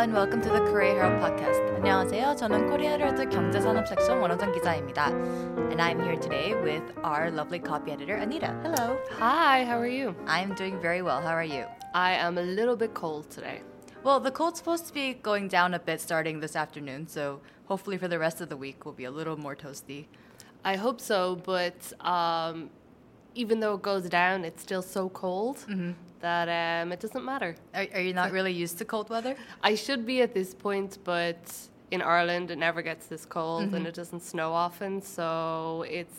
and welcome to the Korea Herald podcast. 안녕하세요. 저는 코리아 헤럴드 경제산업 섹션 원호정 기자입니다. And I'm here today with our lovely copy editor Anita. Hello. Hi, how are you? I'm doing very well. How are you? I am a little bit cold today. Well, the cold's supposed to be going down a bit starting this afternoon, so hopefully for the rest of the week we'll be a little more toasty. I hope so, but um, even though it goes down, it's still so cold that um, it doesn't matter. Are, are you not really used to cold weather? I should be at this point, but in Ireland it never gets this cold and it doesn't snow often, so it's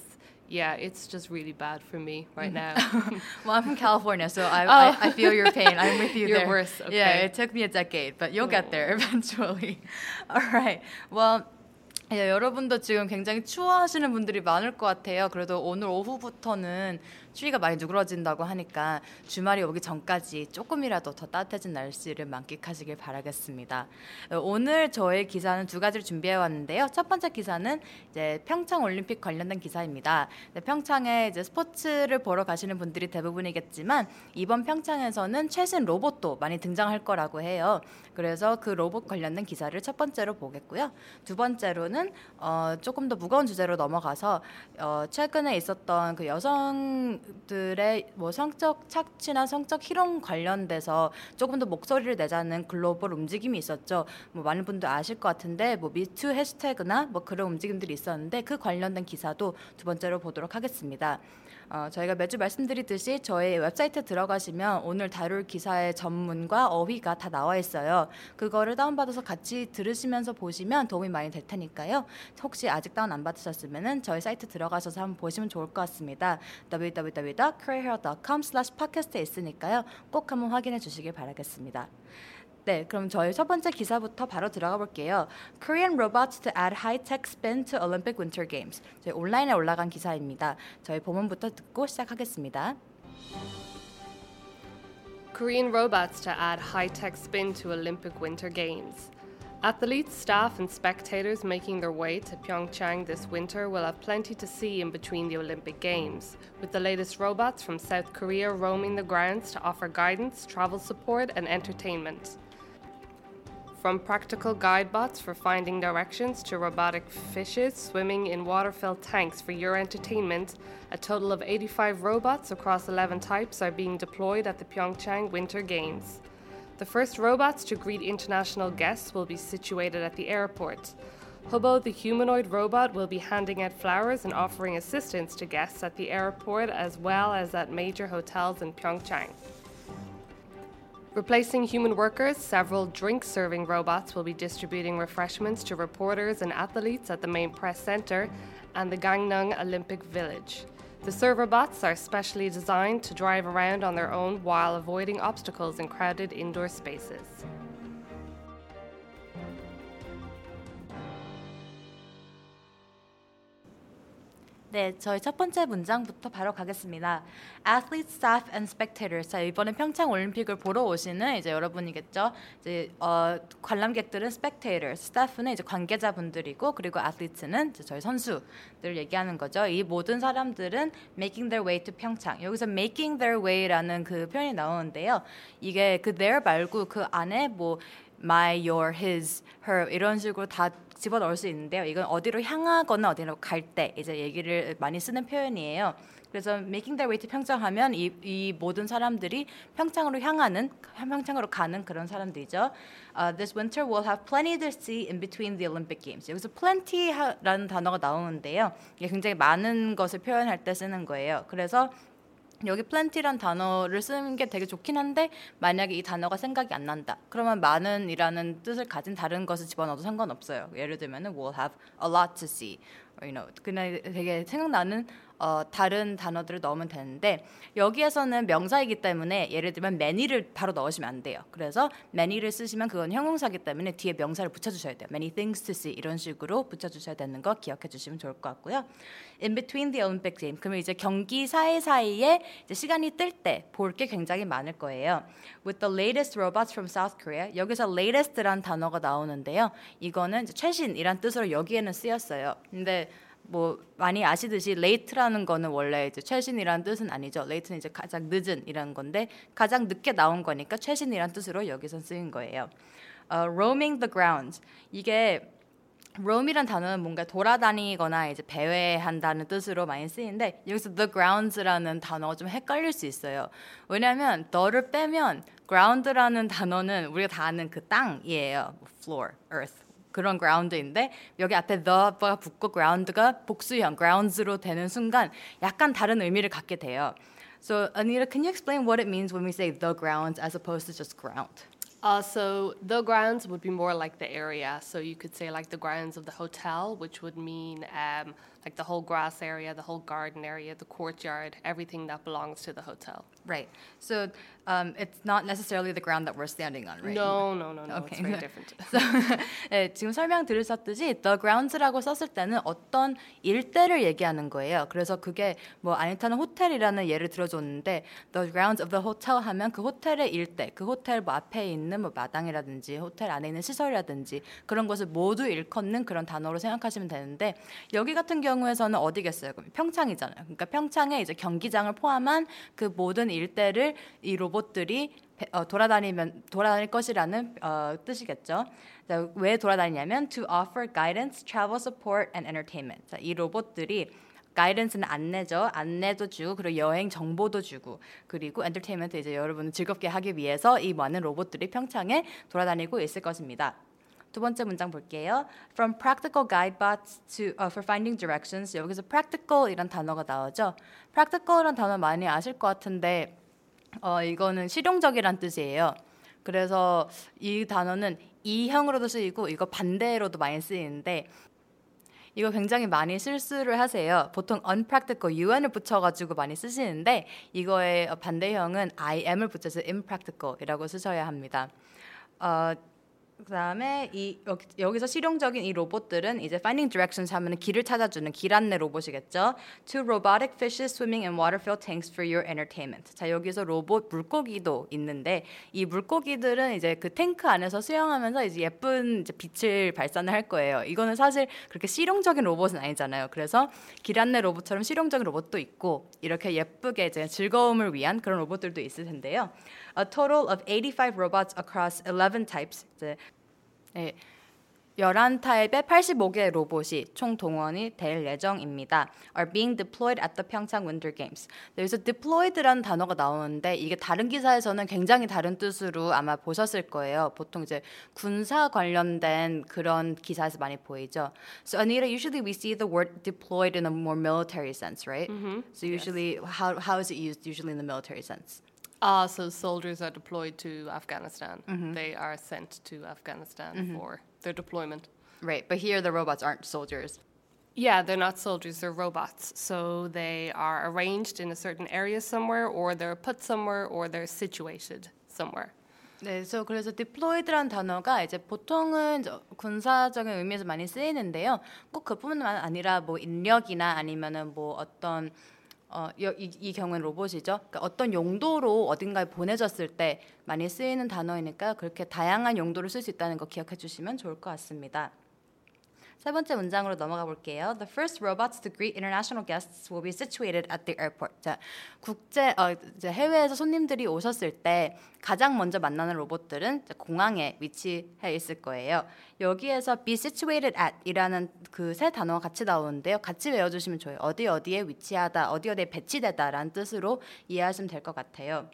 yeah, it's just really bad for me right now. Well, I'm from California, so I, Oh. I, I feel your pain. I'm with you You're there. worse, Yeah, okay. it took me a decade, but you'll get there eventually. All right. Well, 예, 여러분도 지금 굉장히 추워하시는 분들이 많을 것 같아요. 그래도 오늘 오후부터는 추위가 많이 누그러진다고 하니까 주말이 오기 전까지 조금이라도 더 따뜻해진 날씨를 만끽하시길 바라겠습니다. 어, 오늘 저의 기사는 두 가지를 준비해 왔는데요. 첫 번째 기사는 이제 평창 올림픽 관련된 기사입니다. 네, 평창에 이제 스포츠를 보러 가시는 분들이 대부분이겠지만 이번 평창에서는 최신 로봇도 많이 등장할 거라고 해요. 그래서 그 로봇 관련된 기사를 첫 번째로 보겠고요. 두 번째로는 어, 조금 더 무거운 주제로 넘어가서 어, 최근에 있었던 그 여성 들의 뭐 성적 착취나 성적 희롱 관련돼서 조금 더 목소리를 내자는 글로벌 움직임이 있었죠. 뭐 많은 분들 아실 것 같은데 뭐 미투 해시태그나 뭐 그런 움직임들이 있었는데 그 관련된 기사도 두 번째로 보도록 하겠습니다. 어, 저희가 매주 말씀드리듯이 저희 웹사이트에 들어가시면 오늘 다룰 기사의 전문과 어휘가 다 나와 있어요. 그거를 다운받아서 같이 들으시면서 보시면 도움이 많이 될 테니까요. 혹시 아직 다운 안 받으셨으면 저희 사이트 들어가셔서 한번 보시면 좋을 것 같습니다. www.careerhero.com/podcast에 있으니까요. 꼭 한번 확인해 주시길 바라겠습니다. 네, 그럼 저희 첫 번째 기사부터 바로 들어가 볼게요. Korean robots to add high-tech spin to Olympic Winter Games. 저희 온라인에 올라간 기사입니다. 저희 본문부터 듣고 시작하겠습니다. Korean robots to add high-tech spin to Olympic Winter Games. Athletes, staff, and spectators making their way to Pyeongchang this winter will have plenty to see in between the Olympic Games, with the latest robots from South Korea roaming the grounds to offer guidance, travel support, and entertainment. From practical guide bots for finding directions to robotic fishes swimming in water filled tanks for your entertainment, a total of 85 robots across 11 types are being deployed at the Pyeongchang Winter Games. The first robots to greet international guests will be situated at the airport. Hubbo, the humanoid robot, will be handing out flowers and offering assistance to guests at the airport as well as at major hotels in Pyeongchang. Replacing human workers, several drink serving robots will be distributing refreshments to reporters and athletes at the main press center and the Gangneung Olympic Village. The server bots are specially designed to drive around on their own while avoiding obstacles in crowded indoor spaces. 네, 저희 첫 번째 문장부터 바로 가겠습니다. Athletes, staff, and spectators. 자, 이번에 평창 올림픽을 보러 오시는 이제 여러분이겠죠. 이제 어, 관람객들은 spectators, staff는 이제 관계자분들이고 그리고 athletes는 저희 선수들을 얘기하는 거죠. 이 모든 사람들은 making their way to 평창. 여기서 making their way라는 그 표현이 나오는데요. 이게 그 their 말고 그 안에 뭐 my, your, his, her 이런 식으로 다 집어 넣을 수 있는데요. 이건 어디로 향하거나 어디로 갈 때 이제 얘기를 많이 쓰는 표현이에요. 그래서 making their way to 평창하면 이, 이 모든 사람들이 평창으로 향하는 평창으로 가는 그런 사람들이죠. Uh, this winter we'll have plenty to see in between the Olympic Games. 여기서 plenty라는 단어가 나오는데요. 이게 굉장히 많은 것을 표현할 때 쓰는 거예요. 그래서 여기 plenty란 단어를 쓰는 게 되게 좋긴 한데 만약에 이 단어가 생각이 안 난다. 그러면 많은이라는 뜻을 가진 다른 것을 집어넣어도 상관없어요. 예를 들면은 we'll have a lot to see. You know, 그냥 되게 생각나는 어, 다른 단어들을 넣으면 되는데 여기에서는 명사이기 때문에 예를 들면 many를 바로 넣으시면 안 돼요. 그래서 many를 쓰시면 그건 형용사이기 때문에 뒤에 명사를 붙여주셔야 돼요. many things to see 이런 식으로 붙여주셔야 되는 거 기억해 주시면 좋을 것 같고요. In between the Olympic Games 그러면 이제 경기 사이 사이에 이제 시간이 뜰 때 볼 게 굉장히 많을 거예요. With the latest robots from South Korea 여기서 latest란 단어가 나오는데요. 이거는 최신이란 뜻으로 여기에는 쓰였어요. 근데 뭐 많이 아시듯이 late라는 거는 원래 이제 최신이라는 뜻은 아니죠. late는 이제 가장 늦은이라는 건데 가장 늦게 나온 거니까 최신이라는 뜻으로 여기서 쓰인 거예요. 어, roaming the grounds. 이게 roam이란 단어는 뭔가 돌아다니거나 이제 배회한다는 뜻으로 많이 쓰이는데 여기서 the grounds라는 단어가 좀 헷갈릴 수 있어요. 왜냐하면 the를 빼면 ground라는 단어는 우리가 다 아는 그 땅이에요. floor, earth. 그런 ground인데 여기 앞에 the가 붙고 ground가 복수형 grounds로 되는 순간 약간 다른 의미를 갖게 돼요. So Anita, can you explain what it means when we say the grounds as opposed to just ground? Uh, so the grounds would be more like the area. So you could say like the grounds of the hotel, which would mean um, like the whole grass area, the whole garden area, the courtyard, everything that belongs to the hotel. Right. So um, it's not necessarily the ground that we're standing on, right? No, no, no, no. Okay. It's very different. So, 네, 지금 설명 들으셨듯이 the grounds라고 썼을 때는 어떤 일대를 얘기하는 거예요. 그래서 그게 뭐 아니타는 호텔이라는 예를 들어줬는데 the grounds of the hotel 하면 그 호텔의 일대, 그 호텔 뭐 앞에 있는 뭐 마당이라든지 호텔 안에 있는 시설이라든지 그런 것을 모두 일컫는 그런 단어로 생각하시면 되는데 여기 같은 경우 에서는 어디겠어요? 그럼 평창이잖아요. 그러니까 평창에 이제 경기장을 포함한 그 모든 일대를 이 로봇들이 배- 어, 돌아다니면 돌아다닐 것이라는 어, 뜻이겠죠. 자, 왜 돌아다니냐면 to offer guidance, travel support and entertainment. 자, 이 로봇들이 가이던스는 안내죠. 안내도 주고 그리고 여행 정보도 주고 그리고 엔터테인먼트 이제 여러분을 즐겁게 하기 위해서 이 많은 로봇들이 평창에 돌아다니고 있을 것입니다. 두 번째 문장 볼게요. From practical guidebots to uh, for finding directions. 여기서 practical이란 단어가 나오죠. practical이란 단어 많이 아실 것 같은데 어, 이거는 실용적이란 뜻이에요. 그래서 이 단어는 이형으로도 쓰이고 이거 반대로도 많이 쓰이는데 이거 굉장히 많이 실수를 하세요. 보통 unpractical, un을 붙여가지고 많이 쓰시는데 이거의 반대형은 im을 붙여서 impractical이라고 쓰셔야 합니다. 어, 그다음에 이 여기, 여기 서 실용적인 이 로봇들은 이제 finding directions 하면은 길을 찾아주는 길 안내 로봇이겠죠. Two robotic fishes swimming in water-filled tanks for your entertainment. 자 여기서 로봇 물고기도 있는데 이 물고기들은 이제 그 탱크 안에서 수영하면서 이제 예쁜 이제 빛을 발산을 할 거예요. 이거는 사실 그렇게 실용적인 로봇은 아니잖아요. 그래서 길 안내 로봇처럼 실용적인 로봇도 있고 이렇게 예쁘게 이제 즐거움을 위한 그런 로봇들도 있을 텐데요. A total of 85 robots across 11 types. 네, 11타입의 85개의 로봇이 총 동원이 될 예정입니다. are being deployed at the 평창 Winter Games. 네, 여기서 deployed라는 단어가 나오는데 이게 다른 기사에서는 굉장히 다른 뜻으로 아마 보셨을 거예요. 보통 이제 군사 관련된 그런 기사에서 많이 보이죠. So Anita, usually we see the word deployed in a more military sense, right? So usually, how how is it used usually in the military sense? Ah, so soldiers are deployed to Afghanistan. They are sent to Afghanistan for their deployment. Right, but here the robots aren't soldiers. Yeah, they're not soldiers, they're robots. So they are arranged in a certain area somewhere, or they're put somewhere, or they're situated somewhere. 네, 그래서 그래서 deployed라는 단어가 이제 보통은 저- 군사적인 의미에서 많이 쓰이는데요. 꼭 그뿐만 아니라 뭐 인력이나 아니면은 뭐 어떤 어, 여- 이, 이 경우는 로봇이죠. 그러니까 어떤 용도로 어딘가에 보내졌을 때 많이 쓰이는 단어이니까 그렇게 다양한 용도를 쓸 수 있다는 거 기억해 주시면 좋을 것 같습니다. 세 번째 문장으로 넘어가 볼게요. The first robots to greet international guests will be situated at the airport. 자, 국제 어, 이제 해외에서 손님들이 오셨을 때 가장 먼저 만나는 로봇들은 공항에 위치해 있을 거예요. 여기에서 be situated at이라는 그 세 단어가 같이 나오는데요. 같이 외워주시면 좋아요. 어디 어디에 위치하다, 어디 어디에 배치되다라는 뜻으로 이해하시면 될 것 같아요.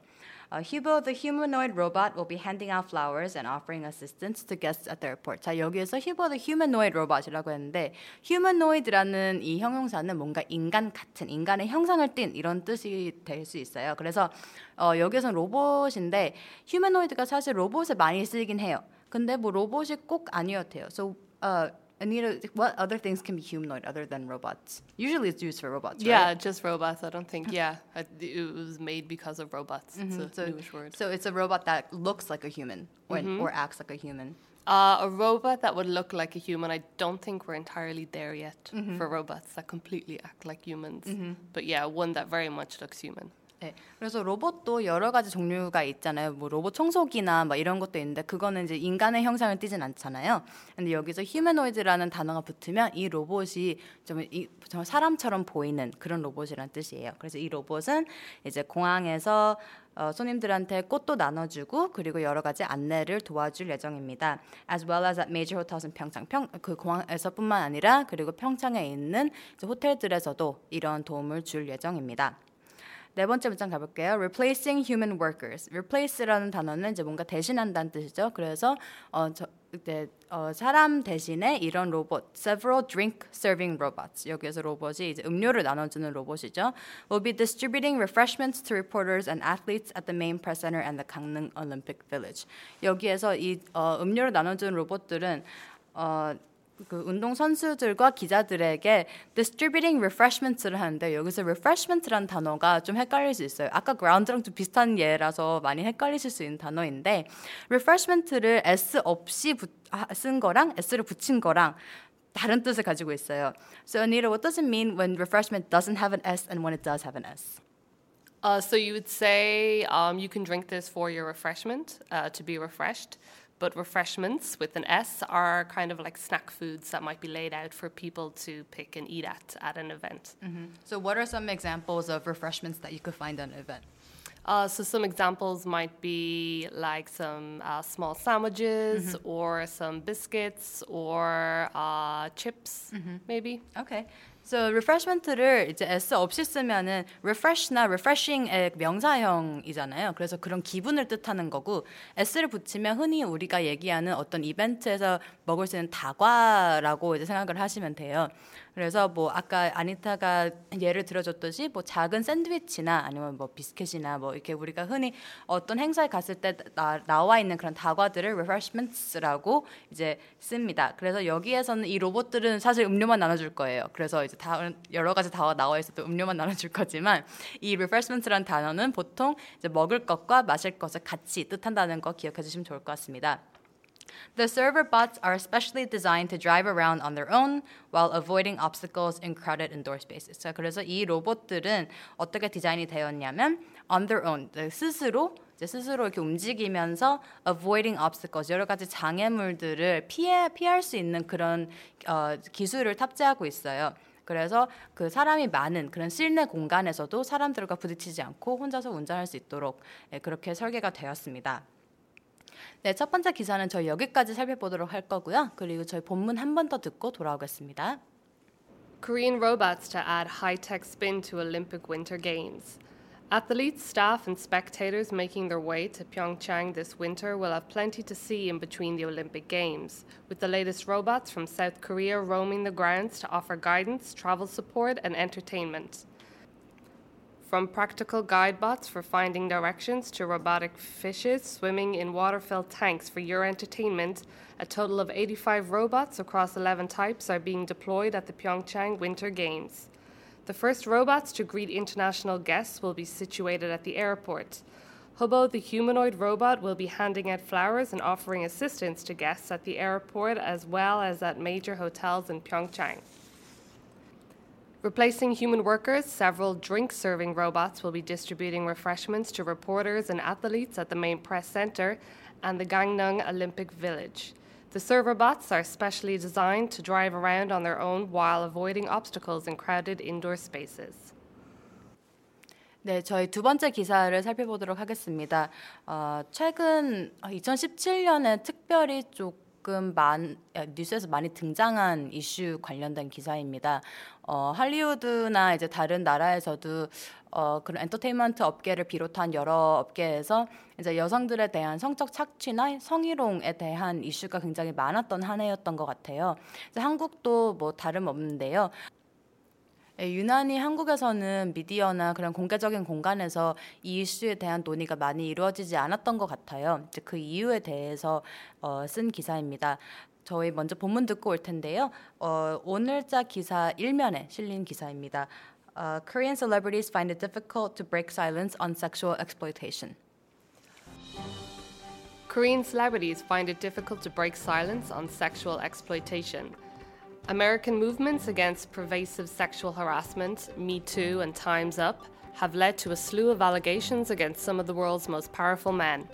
Uh, Hugo, the humanoid robot, will be handing out flowers and offering assistance to guests at the airport. 자, 여기에서 Hugo, the humanoid robot이라고 했는데 humanoid라는 이 형용사는 뭔가 인간 같은, 인간의 형상을 띤 이런 뜻이 될 수 있어요. 그래서 어, 여기서는 로봇인데 humanoid가 사실 로봇에 많이 쓰이긴 해요. 근데 뭐 로봇이 꼭 아니어도 돼요. So, uh, Anita, what other things can be humanoid other than robots? Usually it's used for robots, right? Yeah, just robots. I don't think. Yeah, it was made because of robots. Mm-hmm. It's a So, word. so it's a robot that looks like a human or, mm-hmm. or acts like a human. Uh, a robot that would look like a human. I don't think we're entirely there yet mm-hmm. for robots that completely act like humans. But yeah, one that very much looks human. 네, 그래서 로봇도 여러 가지 종류가 있잖아요. 뭐 로봇 청소기나 뭐 이런 것도 있는데 그거는 이제 인간의 형상을 띠진 않잖아요. 근데 여기서 휴머노이드라는 단어가 붙으면 이 로봇이 좀, 이, 좀 사람처럼 보이는 그런 로봇이라는 뜻이에요. 그래서 이 로봇은 이제 공항에서 어, 손님들한테 꽃도 나눠주고 그리고 여러 가지 안내를 도와줄 예정입니다. As well as at major hotels in 평창. 평, 그 공항에서뿐만 아니라 그리고 평창에 있는 호텔들에서도 이런 도움을 줄 예정입니다. 네 번째 문장 가볼게요. Replacing human workers. Replace라는 단어는 이제 뭔가 대신한다는 뜻이죠. 그래서 어, 저, 네, 어, 사람 대신에 이런 로봇, several drink serving robots. 여기에서 로봇이 이제 음료를 나눠주는 로봇이죠. Will be distributing refreshments to reporters and athletes at the main press center and the Gangneung Olympic Village. 여기에서 이 어, 음료를 나눠주는 로봇들은 어, 그 운동 선수들과 기자들에게 distributing refreshments를 하는데 여기서 refreshment라는 단어가 좀 헷갈릴 수 있어요. 아까 ground랑 좀 비슷한 예라서 많이 헷갈리실 수 있는 단어인데 refreshment를 s 없이 부, 쓴 거랑 s를 붙인 거랑 다른 뜻을 가지고 있어요. So Anita, what does it mean when refreshment doesn't have an s and when it does have an s? Uh, so you would say um, you can drink this for your refreshment uh, to be refreshed. But refreshments with an S are kind of like snack foods that might be laid out for people to pick and eat at at an event. Mm-hmm. So, what are some examples of refreshments that you could find at an event? Uh, so some examples might be like some uh, small sandwiches mm-hmm. or some biscuits or uh, chips, mm-hmm. maybe. Okay. So refreshment를 이제 s 없이 쓰면은 refresh나 refreshing의 명사형이잖아요. 그래서 그런 기분을 뜻하는 거고 s를 붙이면 흔히 우리가 얘기하는 어떤 이벤트에서 먹을 수 있는 다과라고 이제 생각을 하시면 돼요. 그래서 뭐 아까 아니타가 예를 들어줬듯이 뭐 작은 샌드위치나 아니면 뭐 비스켓이나 뭐 이렇게 우리가 흔히 어떤 행사에 갔을 때 나, 나와 있는 그런 다과들을 refreshments라고 이제 씁니다. 그래서 여기에서는 이 로봇들은 사실 음료만 나눠줄 거예요. 그래서 이제 다 여러 가지 다와 나와 있어도 음료만 나눠줄 거지만 이 refreshments라는 단어는 보통 이제 먹을 것과 마실 것을 같이 뜻한다는 거 기억해 주시면 좋을 것 같습니다. The server bots are especially designed to drive around on their own while avoiding obstacles in crowded indoor spaces. 자, 그래서 이 로봇들은 어떻게 디자인이 되었냐면 on their own 스스로 이제 스스로 이렇게 움직이면서 avoiding obstacles 여러 가지 장애물들을 피해 피할 수 있는 그런 어, 기술을 탑재하고 있어요. 그래서 그 사람이 많은 그런 실내 공간에서도 사람들과 부딪히지 않고 혼자서 운전할 수 있도록 예, 그렇게 설계가 되었습니다. 네, 첫 번째 기사는 저희 여기까지 살펴보도록 할 거고요. 그리고 저희 본문 한 번 더 듣고 돌아오겠습니다. Korean robots to add high-tech spin to Olympic Winter Games. Athletes, staff, and spectators making their way to Pyeongchang this winter will have plenty to see in between the Olympic Games, with the latest robots from South Korea roaming the grounds to offer guidance, travel support, and entertainment. From practical guide bots for finding directions to robotic fishes swimming in water filled tanks for your entertainment, a total of 85 robots across 11 types are being deployed at the Pyeongchang Winter Games. The first robots to greet international guests will be situated at the airport. Hobo, the humanoid robot, will be handing out flowers and offering assistance to guests at the airport as well as at major hotels in Pyeongchang. Replacing human workers, several drink serving robots will be distributing refreshments to reporters and athletes at the main press center and the Gangneung Olympic Village. The server bots are specially designed to drive around on their own while avoiding obstacles in crowded indoor spaces. 네, 저희 두 번째 기사를 살펴보도록 하겠습니다. 어, 최근 2017년에 특별히 조금 많, 뉴스에서 많이 등장한 이슈 관련된 기사입니다. 어, 할리우드나 이제 다른 나라에서도 어, 그런 엔터테인먼트 업계를 비롯한 여러 업계에서 이제 여성들에 대한 성적 착취나 성희롱에 대한 이슈가 굉장히 많았던 한 해였던 것 같아요. 한국도 뭐 다름없는데요. 예, 유난히 한국에서는 미디어나 그런 공개적인 공간에서 이 이슈에 대한 논의가 많이 이루어지지 않았던 것 같아요. 그 이유에 대해서 어, 쓴 기사입니다. 저희 먼저 본문 듣고 올 텐데요. 어, 오늘자 기사 1면에 실린 기사입니다. Uh, Korean celebrities find it difficult to break silence on sexual exploitation. Korean celebrities find it difficult to break silence on sexual exploitation. American movements against pervasive sexual harassment, Me Too and Time's Up, have led to a slew of allegations against some of the world's most powerful men.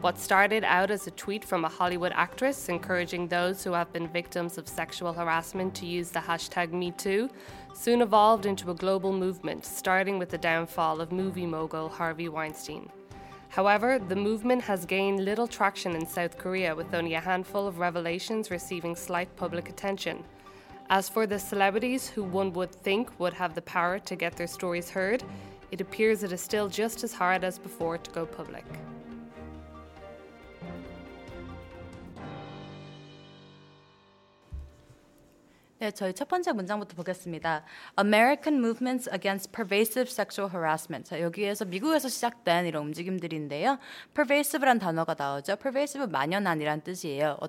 What started out as a tweet from a Hollywood actress encouraging those who have been victims of sexual harassment to use the hashtag MeToo soon evolved into a global movement, starting with the downfall of movie mogul Harvey Weinstein. However, the movement has gained little traction in South Korea, with only a handful of revelations receiving slight public attention. As for the celebrities who one would think would have the power to get their stories heard, it appears it is still just as hard as before to go public. 네, 저희 첫 번째 문장부터 보겠습니다. American movements against pervasive sexual harassment. 자, 여기에서 미국에서 시작된 이런 움직임들인데요. pervasive란 단어가 나오죠. pervasive 만연한이란 뜻이에요. 어,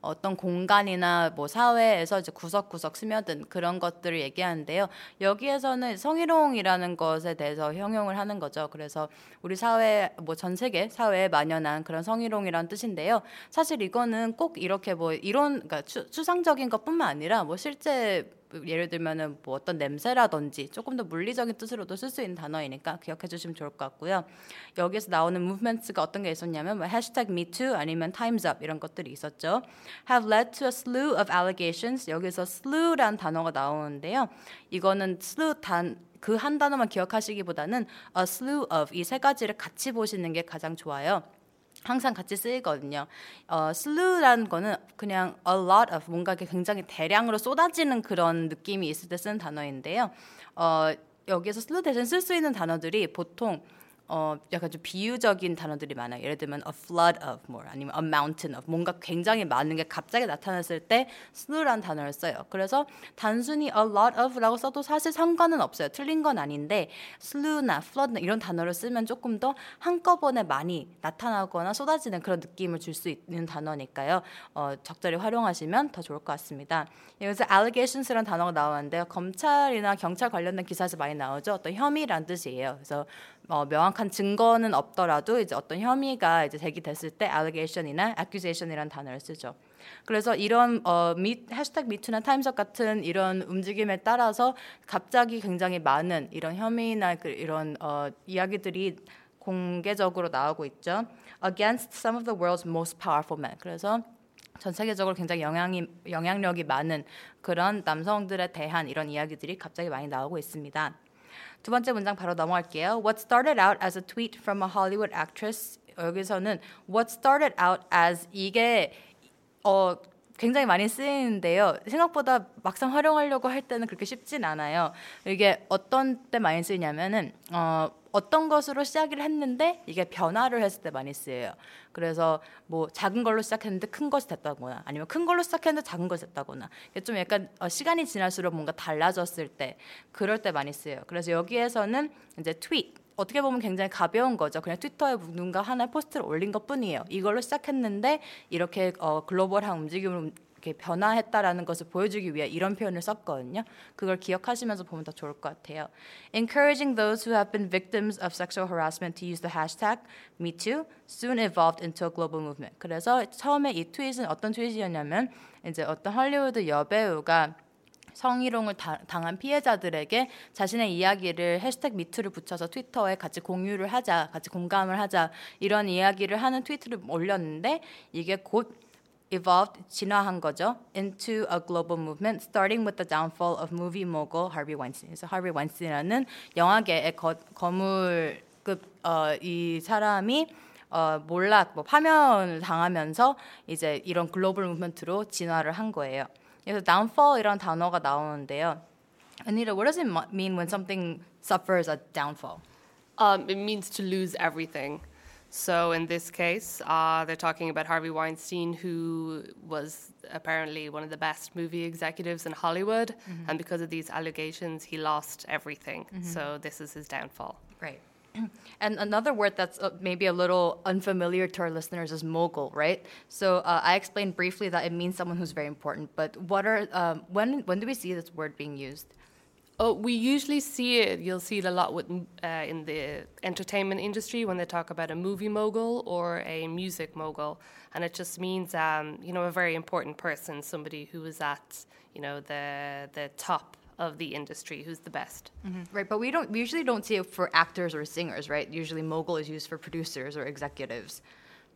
어떤 공간이나 뭐 사회에서 이제 구석구석 스며든 그런 것들을 얘기하는데요. 여기에서는 성희롱이라는 것에 대해서 형용을 하는 거죠. 그래서 우리 사회 뭐 전 세계 사회에 만연한 그런 성희롱이라는 뜻인데요. 사실 이거는 꼭 이렇게 뭐 이론 그러니까 추, 추상적인 것뿐만 아니라 뭐 실제 예를 들면은 뭐 어떤 냄새라든지 조금 더 물리적인 뜻으로도 쓸 수 있는 단어이니까 기억해 주시면 좋을 것 같고요. 여기서 나오는 movements가 어떤 게 있었냐면 뭐 MeToo 아니면 Times Up 이런 것들이 있었죠. Have led to a slew of allegations. 여기서 slew란 단어가 나오는데요. 이거는 slew 단 그 한 단어만 기억하시기보다는 a slew of 이 세 가지를 같이 보시는 게 가장 좋아요. 항상 같이 쓰이거든요. 어, slew라는 거는 그냥 a lot of 뭔가 굉장히 대량으로 쏟아지는 그런 느낌이 있을 때 쓰는 단어인데요. 어, 여기에서 slew 대신 쓸 수 있는 단어들이 보통 어 약간 좀 비유적인 단어들이 많아요. 예를 들면 a flood of more 아니면 a mountain of 뭔가 굉장히 많은 게 갑자기 나타났을 때 slew란 단어를 써요. 그래서 단순히 a lot of라고 써도 사실 상관은 없어요. 틀린 건 아닌데 slew나 flood나 이런 단어를 쓰면 조금 더 한꺼번에 많이 나타나거나 쏟아지는 그런 느낌을 줄 수 있는 단어니까요. 어, 적절히 활용하시면 더 좋을 것 같습니다. 여기서 allegations라는 단어가 나오는데요. 검찰이나 경찰 관련된 기사에서 많이 나오죠. 어떤 혐의란 뜻이에요. 그래서 어, 명확한 증거는 없더라도 이제 어떤 혐의가 이제 제기됐을 때 allegation이나 accusation이라는 단어를 쓰죠. 그래서 이런 어, 미, 해시태그 미투나 타임석 같은 이런 움직임에 따라서 갑자기 굉장히 많은 이런 혐의나 그, 이런 어, 이야기들이 공개적으로 나오고 있죠. Against some of the world's most powerful men. 그래서 전 세계적으로 굉장히 영향이 영향력이 많은 그런 남성들에 대한 이런 이야기들이 갑자기 많이 나오고 있습니다. 두 번째 문장 바로 넘어갈게요. What started out as a tweet from a Hollywood actress 여기서는 what started out as 이게 어 굉장히 많이 쓰이는데요. 생각보다 막상 활용하려고 할 때는 그렇게 쉽진 않아요. 이게 어떤 때 많이 쓰이냐면은 어 어떤 것으로 시작을 했는데 이게 변화를 했을 때 많이 쓰여요. 그래서 뭐 작은 걸로 시작했는데 큰 것이 됐다거나 아니면 큰 걸로 시작했는데 작은 것이 됐다거나 좀 약간 어, 시간이 지날수록 뭔가 달라졌을 때 그럴 때 많이 쓰여요. 그래서 여기에서는 이제 트윗 어떻게 보면 굉장히 가벼운 거죠. 그냥 트위터에 누군가 하나의 포스트를 올린 것 뿐이에요. 이걸로 시작했는데 이렇게 어, 글로벌한 움직임을 이렇게 변화했다라는 것을 보여주기 위해 이런 표현을 썼거든요. 그걸 기억하시면서 보면 더 좋을 것 같아요. Encouraging those who have been victims of sexual harassment to use the hashtag MeToo soon evolved into a global movement. 그래서 처음에 이 트윗은 어떤 트윗이었냐면 이제 어떤 할리우드 여배우가 성희롱을 다, 당한 피해자들에게 자신의 이야기를 해시태그 미투를 붙여서 트위터에 같이 공유를 하자, 같이 공감을 하자 이런 이야기를 하는 트위트를 올렸는데 이게 곧 evolved 진화한 거죠 into a global movement starting with the downfall of movie mogul Harvey Weinstein. 그래서 Harvey Weinstein이라는 영화계의 거, 거물급 어, 이 사람이 어, 몰락 뭐 파면을 당하면서 이제 이런 글로벌 무브먼트로 진화를 한 거예요. 그래서 downfall이라는 단어가 나오는데요. Anita, what does it mean when something suffers a downfall? Um, it means to lose everything. So in this case, uh, they're talking about Harvey Weinstein, who was apparently one of the best movie executives in Hollywood, mm-hmm. and because of these allegations, he lost everything. Mm-hmm. So this is his downfall. Right. And another word that's uh, maybe a little unfamiliar to our listeners is mogul, right? So uh, I explained briefly that it means someone who's very important. But what are um, when when do we see this word being used? Oh, we usually see it. You'll see it a lot with uh, in the entertainment industry when they talk about a movie mogul or a music mogul, and it just means um, you know a very important person, somebody who is at you know the the top of the industry, who's the best. Right, but we don't we usually don't see it for actors or singers, right? Usually mogul is used for producers or executives.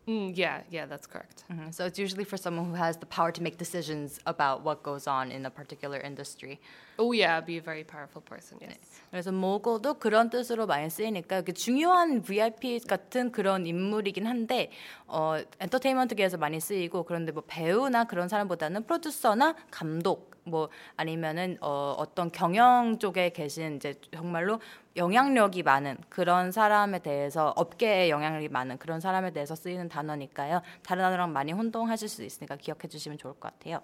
Mm, yeah, yeah, that's correct. Mhm. So it's usually for someone who has the power to make decisions about what goes on in a particular industry. Oh yeah, be a very powerful person. Yes. 그래서 모고도 그런 뜻으로 많이 쓰이니까 이렇게 중요한 VIP 같은 그런 인물이긴 한데 어 엔터테인먼트계에서 많이 쓰이고 그런데 뭐 배우나 그런 사람보다는 프로듀서나 감독 뭐 아니면은 어 어떤 경영 쪽에 계신 이제 정말로 영향력이 많은 그런 사람에 대해서 업계에 영향력이 많은 그런 사람에 대해서 쓰이는 단어니까요. 다른 단어랑 많이 혼동하실 수 있으니까 기억해 주시면 좋을 것 같아요.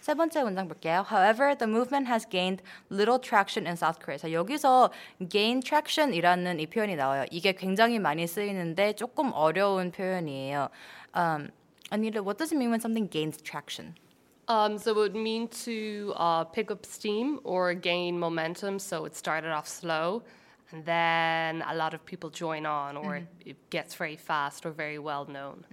세 번째 문장 볼게요. However, the movement has gained little traction in South Korea. 자, 여기서 gain traction이라는 이 표현이 나와요. 이게 굉장히 많이 쓰이는데 조금 어려운 표현이에요. Um, Anita, what does it mean when something gains traction? Um, so it would mean to uh, pick up steam or gain momentum. So it started off slow, and then a lot of people join on, or it, it gets very fast or very well known.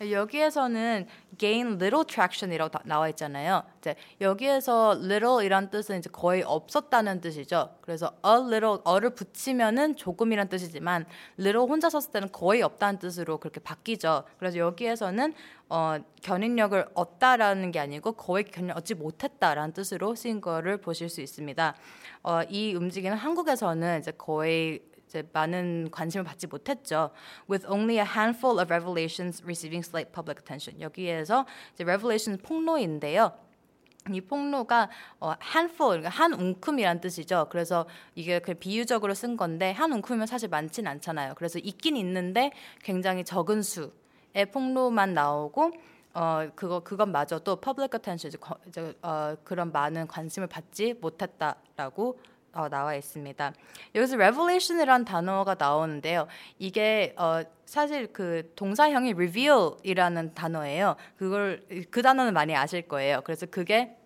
여기에서는 gain little traction이라고 다- 나와 있잖아요. 이제 여기에서 little이란 뜻은 이제 거의 없었다는 뜻이죠. 그래서 a little 어를 붙이면은 조금이란 뜻이지만 little 혼자 썼을 때는 거의 없다는 뜻으로 그렇게 바뀌죠. 그래서 여기에서는 어, 견인력을 얻다라는 게 아니고 거의 견인 얻지 못했다라는 뜻으로 쓰인 거를 보실 수 있습니다. 어, 이 움직임은 한국에서는 이제 거의 이제 많은 관심을 받지 못했죠. With only a handful of revelations receiving slight public attention. 여기에서 이제 revelations 폭로인데요. 이 폭로가 어, handful, 그러니까 한 웅큼이란 뜻이죠. 그래서 이게 그 비유적으로 쓴 건데 한 웅큼이면 사실 많진 않잖아요. 그래서 있긴 있는데 굉장히 적은 수의 폭로만 나오고 어 그거 그것마저도 public attention 이제, 거- 이제 어, 그런 많은 관심을 받지 못했다라고 어, 나와 있습니다. 여기서 revelation이란 단어가 나오는데요. 이게 어, 사실 그 동사형이 reveal이라는 단어예요. 그걸 그 단어는 많이 아실 거예요. 그래서 그게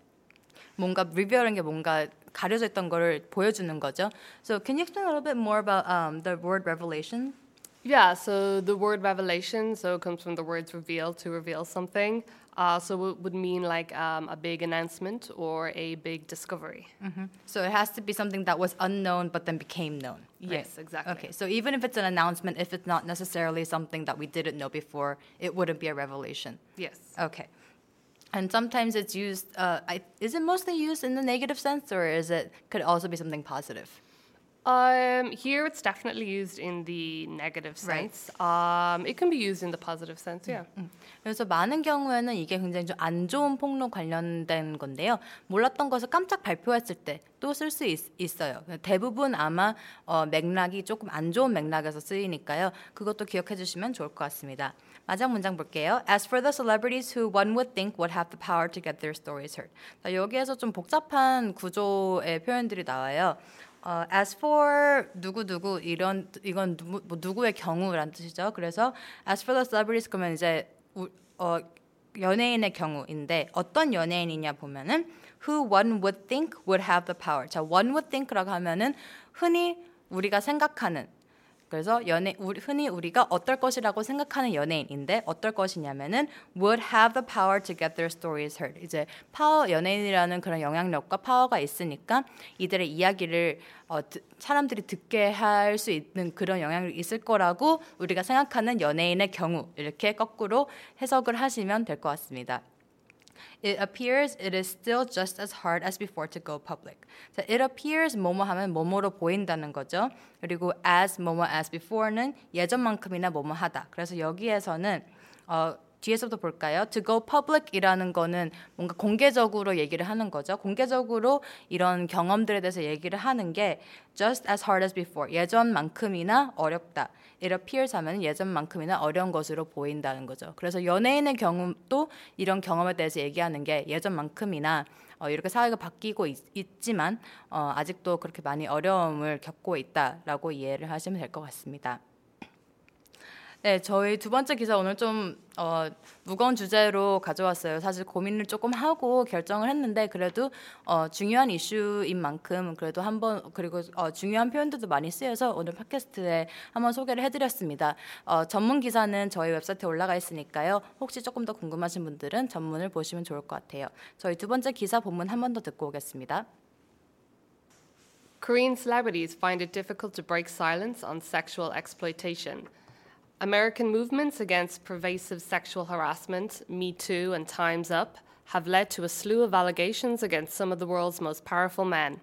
뭔가 reveal이라는 게 뭔가 가려져 있던 거를 보여주는 거죠. So can you explain a little bit more about um, the word revelation? Yeah, so the word revelation, so it comes from the words reveal to reveal something. Uh, so it would mean like um, a big announcement or a big discovery. So it has to be something that was unknown but then became known. right? Yes, exactly. Okay, so even if it's an announcement, if it's not necessarily something that we didn't know before, it wouldn't be a revelation. Yes. Okay. And sometimes it's used. Uh, I, is it mostly used in the negative sense, or is it could it also be something positive? Um, here it's definitely used in the negative Right. sense. Um, it can be used in the positive sense, yeah. 그래서 많은 경우에는 이게 굉장히 좀 안 좋은 폭로 관련된 건데요. 몰랐던 것을 깜짝 발표했을 때 또 쓸 수 있어요. 대부분 아마 어, 맥락이 조금 안 좋은 맥락에서 쓰이니까요. 그것도 기억해 주시면 좋을 것 같습니다. 마지막 문장 볼게요. As for the celebrities who one would think would have the power to get their stories heard. 자, 여기에서 좀 복잡한 구조의 표현들이 나와요. 어, as for 누구 누구 이런 이건 누구, 뭐 누구의 경우란 뜻이죠. 그래서 as for the celebrities 그러면 이제 우, 어, 연예인의 경우인데 어떤 연예인이냐 보면은 who one would think would have the power. 자, one would think라고 하면은 흔히 우리가 생각하는 그래서 연예 우리, 흔히 우리가 어떨 것이라고 생각하는 연예인인데 어떨 것이냐면은 would have the power to get their stories heard. 이제 파워 연예인이라는 그런 영향력과 파워가 있으니까 이들의 이야기를 어, 드- 사람들이 듣게 할 수 있는 그런 영향력이 있을 거라고 우리가 생각하는 연예인의 경우 이렇게 거꾸로 해석을 하시면 될 것 같습니다. It appears it is still just as hard as before to go public. 자, it appears 뭐뭐 하면 뭐뭐로 보인다는 거죠. 그리고 as 뭐뭐 as before는 예전만큼이나 뭐뭐 하다. 그래서 여기에서는 어, 뒤에서부터 볼까요? To go public이라는 거는 뭔가 공개적으로 얘기를 하는 거죠. 공개적으로 이런 경험들에 대해서 얘기를 하는 게 just as hard as before. 예전만큼이나 어렵다. It appears 하면 예전만큼이나 어려운 것으로 보인다는 거죠. 그래서 연예인의 경우도 이런 경험에 대해서 얘기하는 게 예전만큼이나 어, 이렇게 사회가 바뀌고 있, 지만 어, 아직도 그렇게 많이 어려움을 겪고 있다라고 이해를 하시면 될 것 같습니다. 네, 저희 두 번째 기사 오늘 좀 어, 무거운 주제로 가져왔어요. 사실 고민을 조금 하고 결정을 했는데 그래도 어, 중요한 이슈인 만큼 그래도 한번 그리고 어, 중요한 표현들도 많이 쓰여서 오늘 팟캐스트에 한번 소개를 해드렸습니다. 어, 전문 기사는 저희 웹사이트에 올라가 있으니까요. 혹시 조금 더 궁금하신 분들은 전문을 보시면 좋을 것 같아요. 저희 두 번째 기사 본문 한 번 더 듣고 오겠습니다. Korean celebrities find it difficult to break silence on sexual exploitation. American movements against pervasive sexual harassment, Me Too and Time's Up, have led to a slew of allegations against some of the world's most powerful men.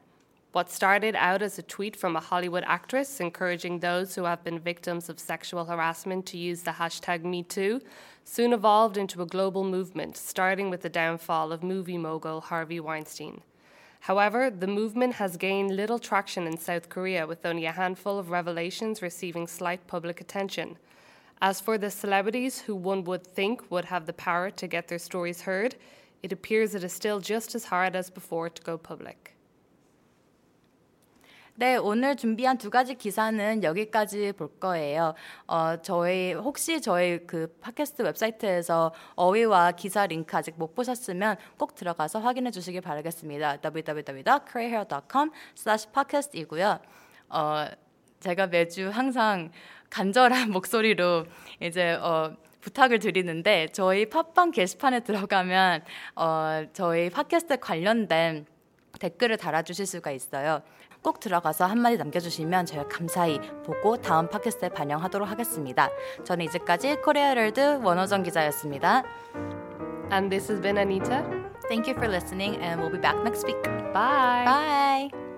What started out as a tweet from a Hollywood actress encouraging those who have been victims of sexual harassment to use the hashtag MeToo soon evolved into a global movement, starting with the downfall of movie mogul Harvey Weinstein. However, the movement has gained little traction in South Korea, with only a handful of revelations receiving slight public attention. As for the celebrities who one would think would have the power to get their stories heard, it appears it is still just as hard as before to go public. 네, 오늘 준비한 두 가지 기사는 여기까지 볼 거예요. 어, 저희 혹시 저희 그 팟캐스트 웹사이트에서 어휘와 기사 링크 아직 못 보셨으면 꼭 들어가서 확인해 주시길 바라겠습니다. www.carehair.com/podcast이고요. 어, 제가 매주 항상 간절한 목소리로 이제 어 부탁을 드리는데 저희 팟빵 게시판에 들어가면 어, 저희 팟캐스트 관련된 댓글을 달아주실 수가 있어요. 꼭 들어가서 한마디 남겨주시면 저희가 감사히 보고 다음 팟캐스트에 반영하도록 하겠습니다. 저는 이제까지 코리아월드 원호정 기자였습니다. And this has been Anita. Thank you for listening and we'll be back next week. Bye. Bye.